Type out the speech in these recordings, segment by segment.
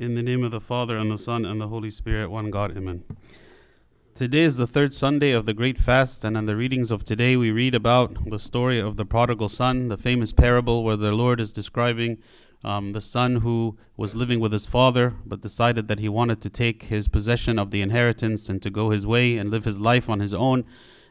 In the name of the Father, and the Son, and the Holy Spirit, one God, Amen. Today is the third Sunday of the Great Fast, and in the readings of today, we read about the story of the prodigal son, the famous parable where the Lord is describing um, the son who was living with his father, but decided that he wanted to take his possession of the inheritance and to go his way and live his life on his own.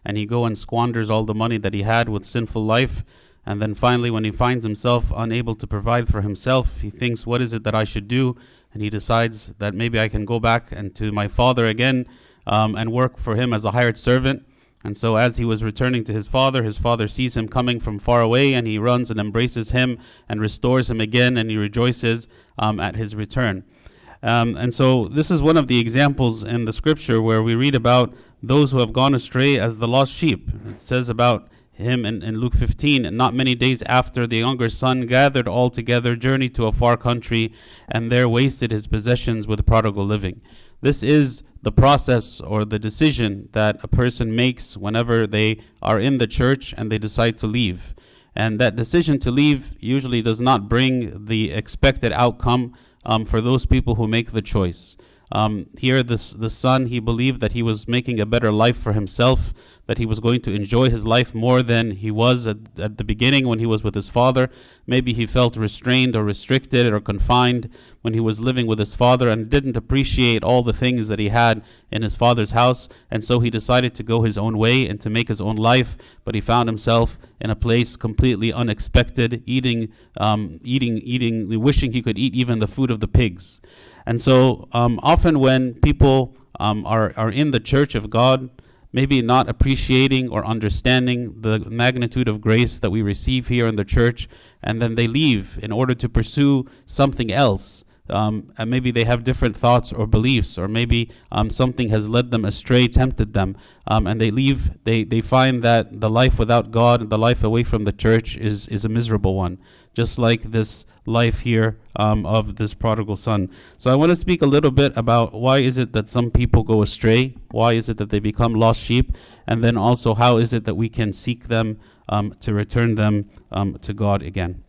And he go and squanders all the money that he had with sinful life. And then finally, when he finds himself unable to provide for himself, he thinks, What is it that I should do? And he decides that maybe I can go back and to my father again um, and work for him as a hired servant. And so, as he was returning to his father, his father sees him coming from far away, and he runs and embraces him and restores him again, and he rejoices um, at his return. Um, and so, this is one of the examples in the scripture where we read about those who have gone astray as the lost sheep. It says about him in, in Luke 15, and not many days after, the younger son gathered all together, journeyed to a far country, and there wasted his possessions with prodigal living. This is the process or the decision that a person makes whenever they are in the church and they decide to leave. And that decision to leave usually does not bring the expected outcome um, for those people who make the choice. Um, here, this the son he believed that he was making a better life for himself, that he was going to enjoy his life more than he was at, at the beginning when he was with his father. Maybe he felt restrained or restricted or confined when he was living with his father and didn't appreciate all the things that he had in his father's house, and so he decided to go his own way and to make his own life. But he found himself in a place completely unexpected, eating, um, eating, eating, wishing he could eat even the food of the pigs. And so um, often when people um, are, are in the church of God, maybe not appreciating or understanding the magnitude of grace that we receive here in the church, and then they leave in order to pursue something else. Um, and maybe they have different thoughts or beliefs, or maybe um, something has led them astray, tempted them, um, and they leave. They, they find that the life without God, the life away from the church, is, is a miserable one just like this life here um, of this prodigal son. So I want to speak a little bit about why is it that some people go astray? Why is it that they become lost sheep? And then also how is it that we can seek them um, to return them um, to God again?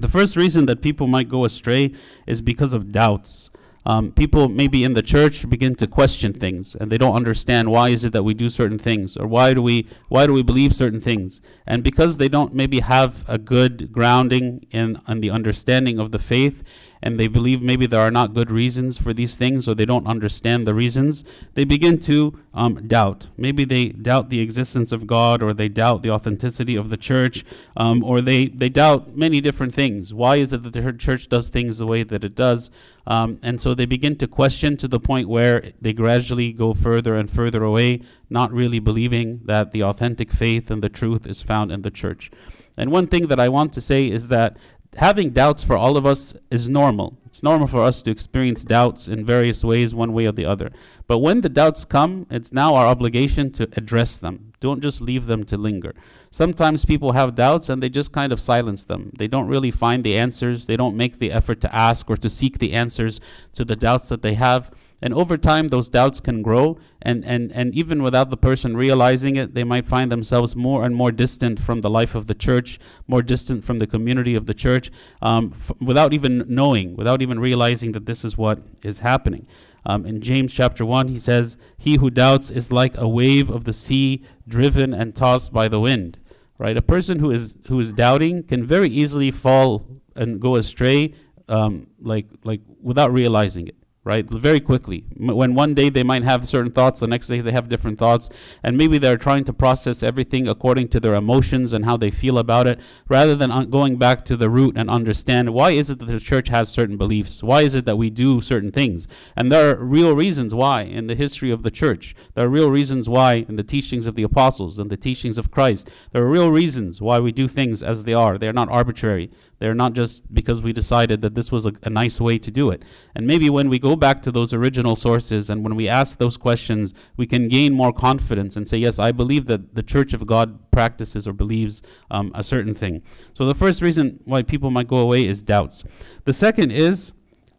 The first reason that people might go astray is because of doubts. Um, people maybe in the church begin to question things and they don't understand why is it that we do certain things or why do we why do we believe certain things? And because they don't maybe have a good grounding in, in the understanding of the faith and they believe maybe there are not good reasons for these things or they don't understand the reasons, they begin to um, doubt. Maybe they doubt the existence of God or they doubt the authenticity of the church um, or they, they doubt many different things. Why is it that the church does things the way that it does? Um, and so they begin to question to the point where they gradually go further and further away, not really believing that the authentic faith and the truth is found in the church. And one thing that I want to say is that having doubts for all of us is normal. It's normal for us to experience doubts in various ways, one way or the other. But when the doubts come, it's now our obligation to address them. Don't just leave them to linger. Sometimes people have doubts and they just kind of silence them. They don't really find the answers, they don't make the effort to ask or to seek the answers to the doubts that they have. And over time, those doubts can grow. And, and, and even without the person realizing it, they might find themselves more and more distant from the life of the church, more distant from the community of the church, um, f- without even knowing, without even realizing that this is what is happening. Um, in James chapter 1, he says, He who doubts is like a wave of the sea driven and tossed by the wind. Right? A person who is, who is doubting can very easily fall and go astray, um, like, like without realizing it right? Very quickly. When one day they might have certain thoughts, the next day they have different thoughts, and maybe they're trying to process everything according to their emotions and how they feel about it, rather than going back to the root and understand why is it that the church has certain beliefs? Why is it that we do certain things? And there are real reasons why in the history of the church. There are real reasons why in the teachings of the apostles and the teachings of Christ. There are real reasons why we do things as they are. They are not arbitrary. They're not just because we decided that this was a, a, nice way to do it. And maybe when we go back to those original sources and when we ask those questions, we can gain more confidence and say, yes, I believe that the Church of God practices or believes um, a certain thing. So the first reason why people might go away is doubts. The second is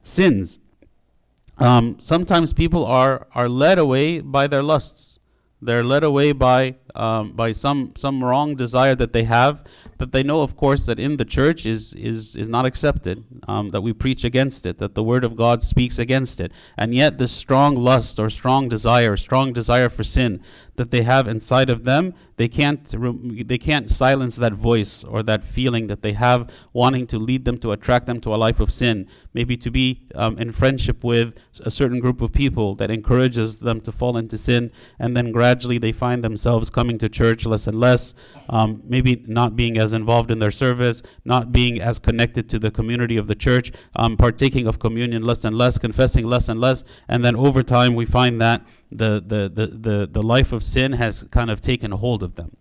sins. Um, sometimes people are, are led away by their lusts. They're led away by um, by some some wrong desire that they have, that they know, of course, that in the church is is is not accepted, um, that we preach against it, that the word of God speaks against it, and yet this strong lust or strong desire, strong desire for sin that they have inside of them, they can't they can't silence that voice or that feeling that they have wanting to lead them to attract them to a life of sin, maybe to be um, in friendship with a certain group of people that encourages them to fall into sin, and then gradually they find themselves coming to church less and less, um, maybe not being as involved in their service, not being as connected to the community of the church, um, partaking of communion less and less, confessing less and less, and then over time we find that the, the, the, the, the life of sin has kind of taken hold of them.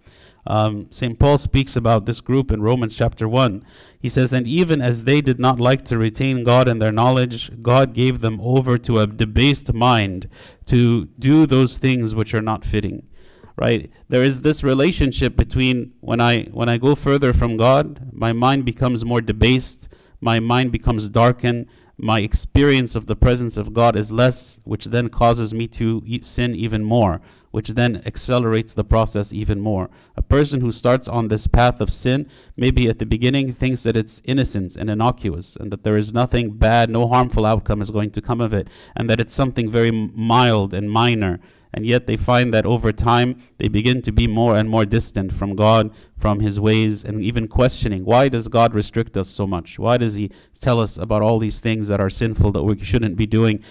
Um, St. Paul speaks about this group in Romans chapter 1. He says, And even as they did not like to retain God in their knowledge, God gave them over to a debased mind to do those things which are not fitting. Right? There is this relationship between when I when I go further from God, my mind becomes more debased, my mind becomes darkened, my experience of the presence of God is less, which then causes me to sin even more, which then accelerates the process even more. A person who starts on this path of sin, maybe at the beginning thinks that it's innocent and innocuous, and that there is nothing bad, no harmful outcome is going to come of it, and that it's something very mild and minor and yet they find that over time they begin to be more and more distant from God, from His ways, and even questioning why does God restrict us so much? Why does He tell us about all these things that are sinful that we shouldn't be doing?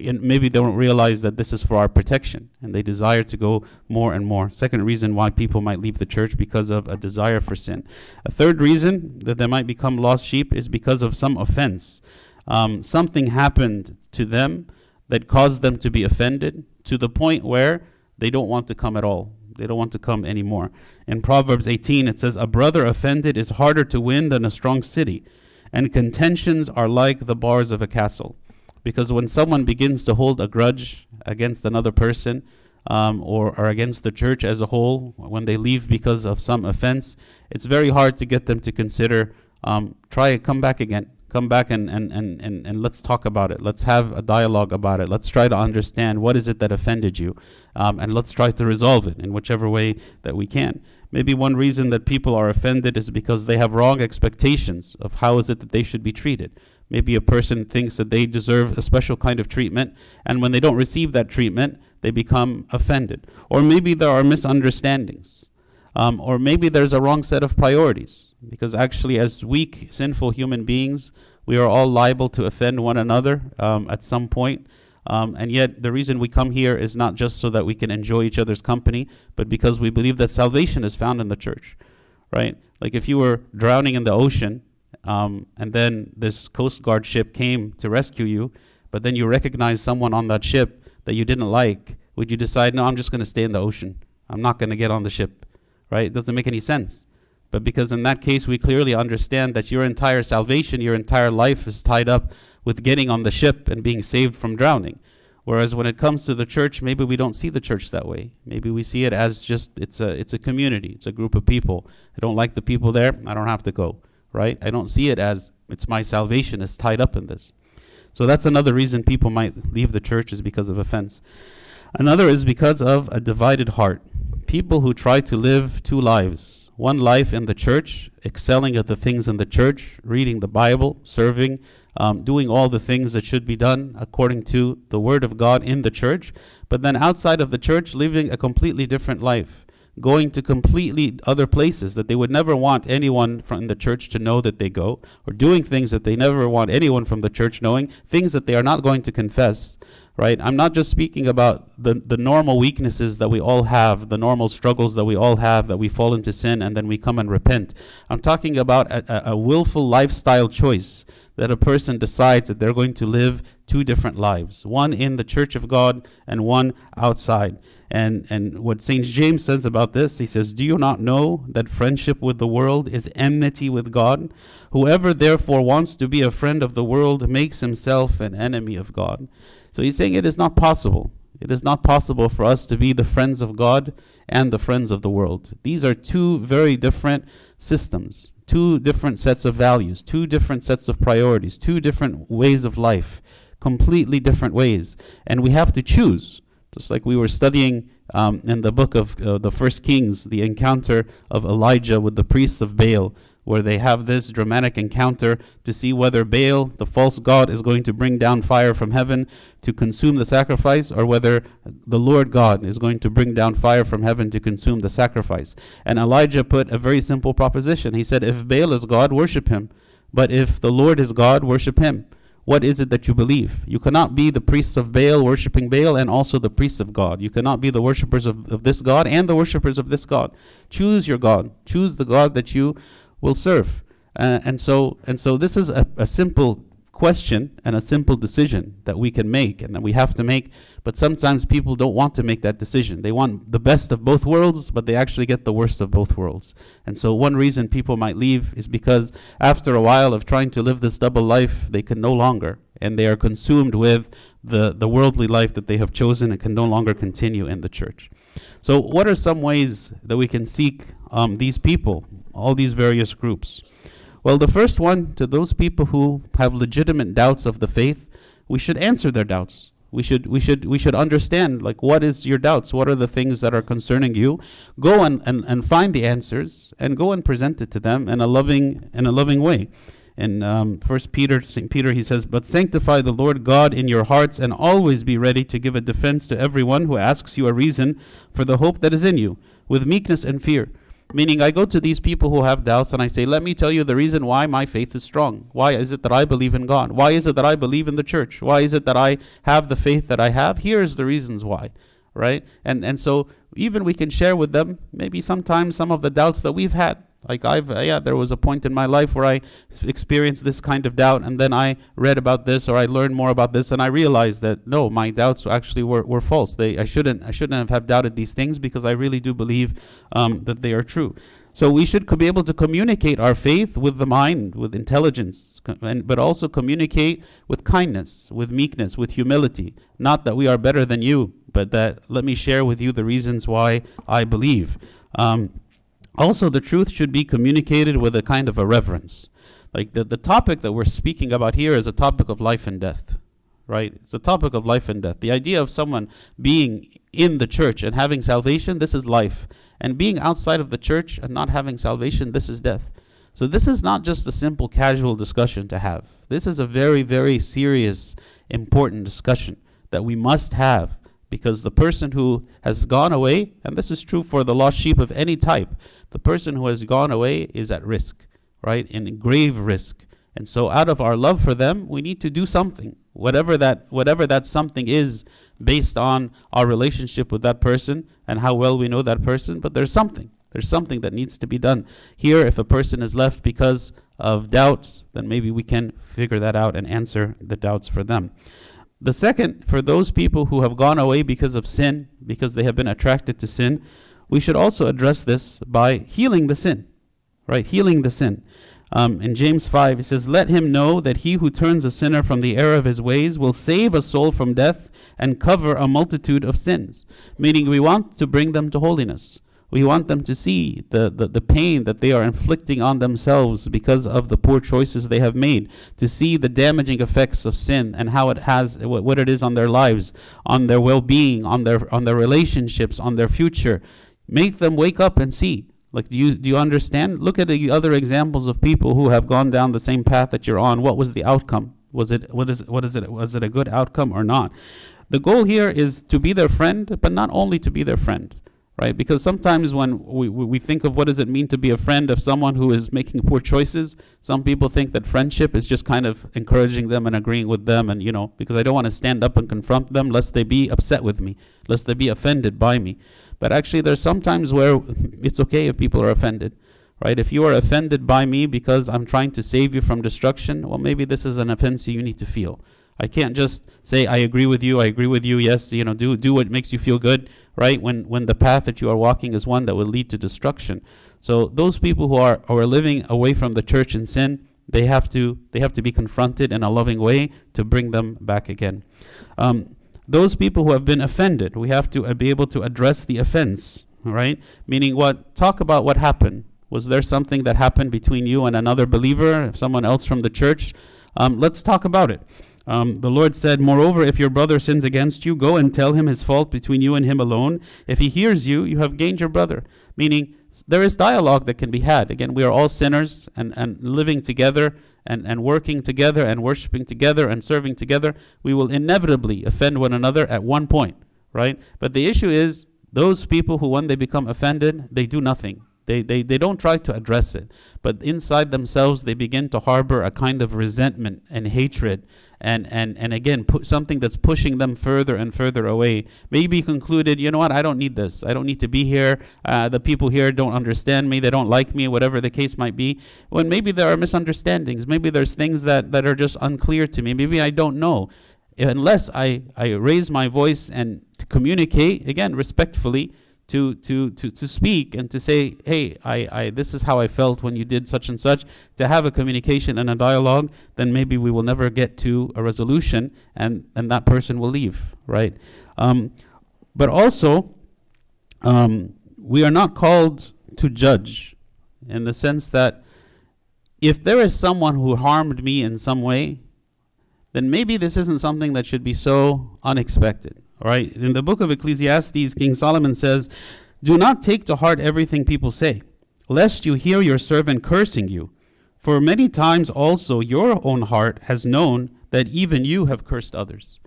And maybe they don't realize that this is for our protection, and they desire to go more and more. Second reason why people might leave the church because of a desire for sin. A third reason that they might become lost sheep is because of some offense. Um, something happened to them that caused them to be offended to the point where they don't want to come at all. They don't want to come anymore. In Proverbs 18, it says, A brother offended is harder to win than a strong city, and contentions are like the bars of a castle. Because when someone begins to hold a grudge against another person, um, or, or against the church as a whole, when they leave because of some offense, it's very hard to get them to consider, um, try come back again, come back and, and, and, and, and let's talk about it. Let's have a dialogue about it. Let's try to understand what is it that offended you. Um, and let's try to resolve it in whichever way that we can. Maybe one reason that people are offended is because they have wrong expectations of how is it that they should be treated. Maybe a person thinks that they deserve a special kind of treatment, and when they don't receive that treatment, they become offended. Or maybe there are misunderstandings. Um, or maybe there's a wrong set of priorities because actually, as weak, sinful human beings, we are all liable to offend one another um, at some point. Um, and yet, the reason we come here is not just so that we can enjoy each other's company, but because we believe that salvation is found in the church, right? Like if you were drowning in the ocean, um, and then this Coast Guard ship came to rescue you, but then you recognize someone on that ship that you didn't like, would you decide, no, I'm just going to stay in the ocean? I'm not going to get on the ship, right? It doesn't make any sense but because in that case we clearly understand that your entire salvation, your entire life is tied up with getting on the ship and being saved from drowning. Whereas when it comes to the church, maybe we don't see the church that way. Maybe we see it as just it's a it's a community, it's a group of people. I don't like the people there, I don't have to go, right? I don't see it as it's my salvation is tied up in this. So that's another reason people might leave the church is because of offense. Another is because of a divided heart. People who try to live two lives. One life in the church, excelling at the things in the church, reading the Bible, serving, um, doing all the things that should be done according to the Word of God in the church, but then outside of the church, living a completely different life, going to completely other places that they would never want anyone from the church to know that they go, or doing things that they never want anyone from the church knowing, things that they are not going to confess right? I'm not just speaking about the, the normal weaknesses that we all have, the normal struggles that we all have, that we fall into sin and then we come and repent. I'm talking about a, a, a willful lifestyle choice that a person decides that they're going to live two different lives one in the church of God and one outside. And, and what St. James says about this, he says, Do you not know that friendship with the world is enmity with God? Whoever therefore wants to be a friend of the world makes himself an enemy of God. So he's saying it is not possible. It is not possible for us to be the friends of God and the friends of the world. These are two very different systems, two different sets of values, two different sets of priorities, two different ways of life, completely different ways. And we have to choose Just like we were studying um, in the book of uh, the First Kings, the encounter of Elijah with the priests of Baal, where they have this dramatic encounter to see whether Baal, the false god, is going to bring down fire from heaven to consume the sacrifice, or whether the Lord God is going to bring down fire from heaven to consume the sacrifice. And Elijah put a very simple proposition. He said, If Baal is God, worship him. But if the Lord is God, worship him. What is it that you believe? You cannot be the priests of Baal worshiping Baal and also the priests of God. You cannot be the worshippers of, of this God and the worshippers of this God. Choose your God. Choose the God that you will serve. Uh, and so and so this is a, a simple question and a simple decision that we can make and that we have to make. But sometimes people don't want to make that decision. They want the best of both worlds, but they actually get the worst of both worlds. And so, one reason people might leave is because after a while of trying to live this double life, they can no longer. And they are consumed with the, the worldly life that they have chosen and can no longer continue in the church. So, what are some ways that we can seek um, these people, all these various groups? Well, the first one, to those people who have legitimate doubts of the faith, we should answer their doubts. We should we should we should understand like what is your doubts? What are the things that are concerning you? Go and, and, and find the answers and go and present it to them in a loving in a loving way. In um, First Peter, Saint Peter, he says, "But sanctify the Lord God in your hearts, and always be ready to give a defense to everyone who asks you a reason for the hope that is in you, with meekness and fear." Meaning, I go to these people who have doubts and I say, Let me tell you the reason why my faith is strong. Why is it that I believe in God? Why is it that I believe in the church? Why is it that I have the faith that I have? Here's the reasons why, right? And, and so, even we can share with them maybe sometimes some of the doubts that we've had. Like I've uh, yeah, there was a point in my life where I experienced this kind of doubt, and then I read about this or I learned more about this, and I realized that no, my doubts actually were, were false. They I shouldn't I shouldn't have, have doubted these things because I really do believe um, that they are true. So we should be able to communicate our faith with the mind, with intelligence, and, but also communicate with kindness, with meekness, with humility. Not that we are better than you, but that let me share with you the reasons why I believe. Um, also, the truth should be communicated with a kind of a reverence. Like the, the topic that we're speaking about here is a topic of life and death, right? It's a topic of life and death. The idea of someone being in the church and having salvation, this is life. And being outside of the church and not having salvation, this is death. So this is not just a simple casual discussion to have. This is a very, very serious, important discussion that we must have because the person who has gone away, and this is true for the lost sheep of any type, the person who has gone away is at risk, right? In grave risk. And so out of our love for them, we need to do something. Whatever that whatever that something is based on our relationship with that person and how well we know that person, but there's something. There's something that needs to be done. Here if a person is left because of doubts, then maybe we can figure that out and answer the doubts for them. The second, for those people who have gone away because of sin, because they have been attracted to sin, we should also address this by healing the sin, right? Healing the sin. Um, in James 5, it says, Let him know that he who turns a sinner from the error of his ways will save a soul from death and cover a multitude of sins. Meaning, we want to bring them to holiness. We want them to see the, the, the, pain that they are inflicting on themselves because of the poor choices they have made, to see the damaging effects of sin and how it has, what it is on their lives, on their well being, on their, on their relationships, on their future. Make them wake up and see. Like, do you, do you understand? Look at the other examples of people who have gone down the same path that you're on. What was the outcome? Was it, what is, what is it, was it a good outcome or not? The goal here is to be their friend, but not only to be their friend right? Because sometimes when we, we think of what does it mean to be a friend of someone who is making poor choices, some people think that friendship is just kind of encouraging them and agreeing with them, and you know, because I don't want to stand up and confront them lest they be upset with me, lest they be offended by me. But actually, there's sometimes where it's okay if people are offended. Right? If you are offended by me because I'm trying to save you from destruction, well, maybe this is an offense you need to feel. I can't just say I agree with you. I agree with you. Yes, you know, do do what makes you feel good, right? When when the path that you are walking is one that will lead to destruction. So those people who are who are living away from the church in sin, they have to they have to be confronted in a loving way to bring them back again. Um, those people who have been offended, we have to uh, be able to address the offense, right? Meaning what? Talk about what happened. Was there something that happened between you and another believer, someone else from the church? Um, let's talk about it. Um, the Lord said, Moreover, if your brother sins against you, go and tell him his fault between you and him alone. If he hears you, you have gained your brother. Meaning, there is dialogue that can be had. Again, we are all sinners and, and living together and, and working together and worshiping together and serving together. We will inevitably offend one another at one point, right? But the issue is those people who, when they become offended, they do nothing. They, they, they don't try to address it, but inside themselves they begin to harbor a kind of resentment and hatred and and and again put something that's pushing them further and further away. Maybe concluded you know what? I don't need this. I don't need to be here. Uh, the people here don't understand me. They don't like me whatever the case might be. When maybe there are misunderstandings. Maybe there's things that that are just unclear to me. Maybe i don't know. Unless i i raise my voice and to communicate again respectfully to, to, to, to speak and to say, hey, I, I, this is how I felt when you did such and such, to have a communication and a dialogue, then maybe we will never get to a resolution and, and that person will leave, right? Um, but also, um, we are not called to judge in the sense that if there is someone who harmed me in some way, then maybe this isn't something that should be so unexpected. All right. In the book of Ecclesiastes, King Solomon says, Do not take to heart everything people say, lest you hear your servant cursing you. For many times also your own heart has known that even you have cursed others.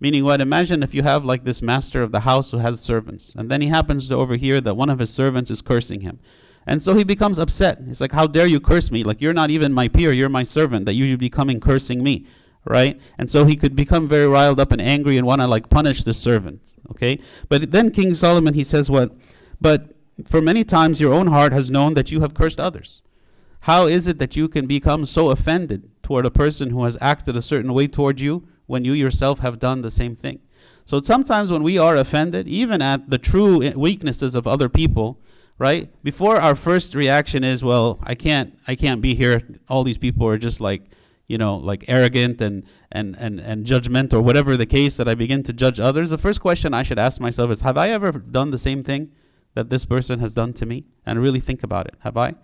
Meaning, what? Imagine if you have like this master of the house who has servants, and then he happens to overhear that one of his servants is cursing him. And so he becomes upset. He's like, How dare you curse me? Like, you're not even my peer, you're my servant, that you should be coming cursing me right? And so he could become very riled up and angry and want to like punish the servant, okay? But then King Solomon, he says what? But for many times your own heart has known that you have cursed others. How is it that you can become so offended toward a person who has acted a certain way toward you when you yourself have done the same thing? So sometimes when we are offended, even at the true weaknesses of other people, right? Before our first reaction is, well, I can't I can't be here. All these people are just like you know, like arrogant and, and, and, and judgment or whatever the case that I begin to judge others, the first question I should ask myself is Have I ever done the same thing that this person has done to me? And really think about it. Have I?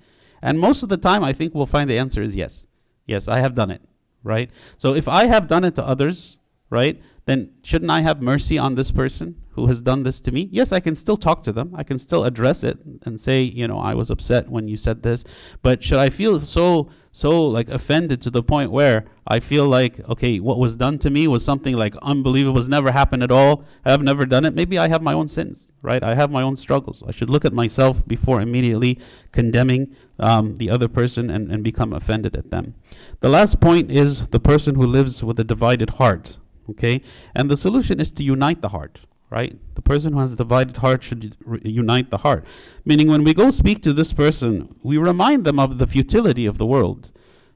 And most of the time, I think we'll find the answer is yes. Yes, I have done it, right? So if I have done it to others, right, then shouldn't I have mercy on this person who has done this to me? Yes, I can still talk to them. I can still address it and say, you know, I was upset when you said this. But should I feel so so like offended to the point where I feel like, okay, what was done to me was something like unbelievable, has never happened at all. I have never done it. Maybe I have my own sins, right? I have my own struggles. I should look at myself before immediately condemning um, the other person and, and become offended at them. The last point is the person who lives with a divided heart, okay? And the solution is to unite the heart right? The person who has a divided heart should re- unite the heart. Meaning, when we go speak to this person, we remind them of the futility of the world.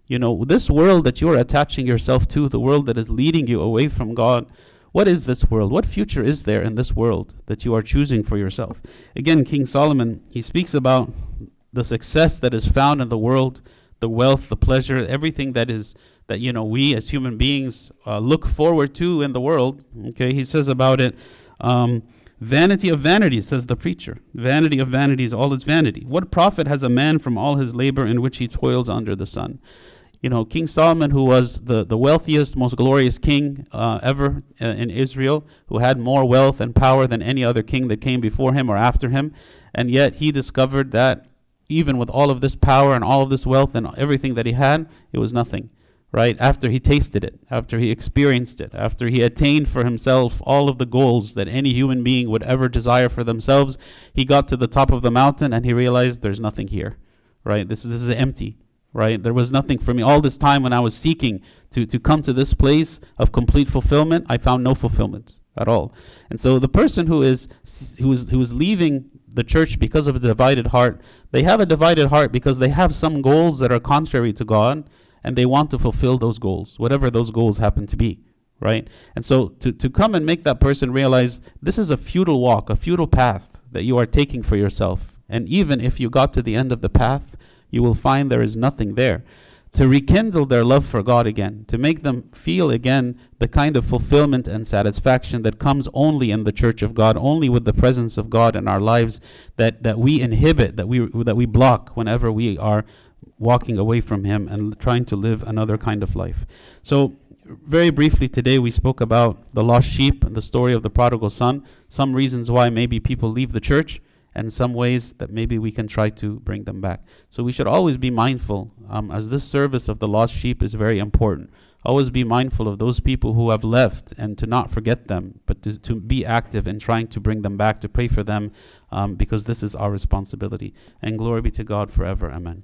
You know, this world that you are attaching yourself to, the world that is leading you away from God, what is this world? What future is there in this world that you are choosing for yourself? Again, King Solomon, he speaks about the success that is found in the world, the wealth, the pleasure, everything that is that you know we as human beings uh, look forward to in the world. Okay, he says about it um, vanity of vanities, says the preacher. Vanity of vanities, all is vanity. What profit has a man from all his labor in which he toils under the sun? You know, King Solomon, who was the, the wealthiest, most glorious king uh, ever uh, in Israel, who had more wealth and power than any other king that came before him or after him, and yet he discovered that even with all of this power and all of this wealth and everything that he had, it was nothing right? After he tasted it, after he experienced it, after he attained for himself all of the goals that any human being would ever desire for themselves, he got to the top of the mountain and he realized there's nothing here, right? This is, this is empty, right? There was nothing for me. All this time when I was seeking to, to come to this place of complete fulfillment, I found no fulfillment at all. And so the person who is who is who is leaving the church because of a divided heart, they have a divided heart because they have some goals that are contrary to God and they want to fulfill those goals, whatever those goals happen to be, right? And so to, to come and make that person realize this is a futile walk, a futile path that you are taking for yourself. And even if you got to the end of the path, you will find there is nothing there. To rekindle their love for God again, to make them feel again the kind of fulfillment and satisfaction that comes only in the church of God, only with the presence of God in our lives that, that we inhibit, that we, that we block whenever we are walking away from Him and trying to live another kind of life. So very briefly today, we spoke about the lost sheep and the story of the prodigal son, some reasons why maybe people leave the church, and some ways that maybe we can try to bring them back. So we should always be mindful, um, as this service of the lost sheep is very important. Always be mindful of those people who have left and to not forget them, but to, to be active in trying to bring them back, to pray for them, um, because this is our responsibility. And glory be to God forever. Amen.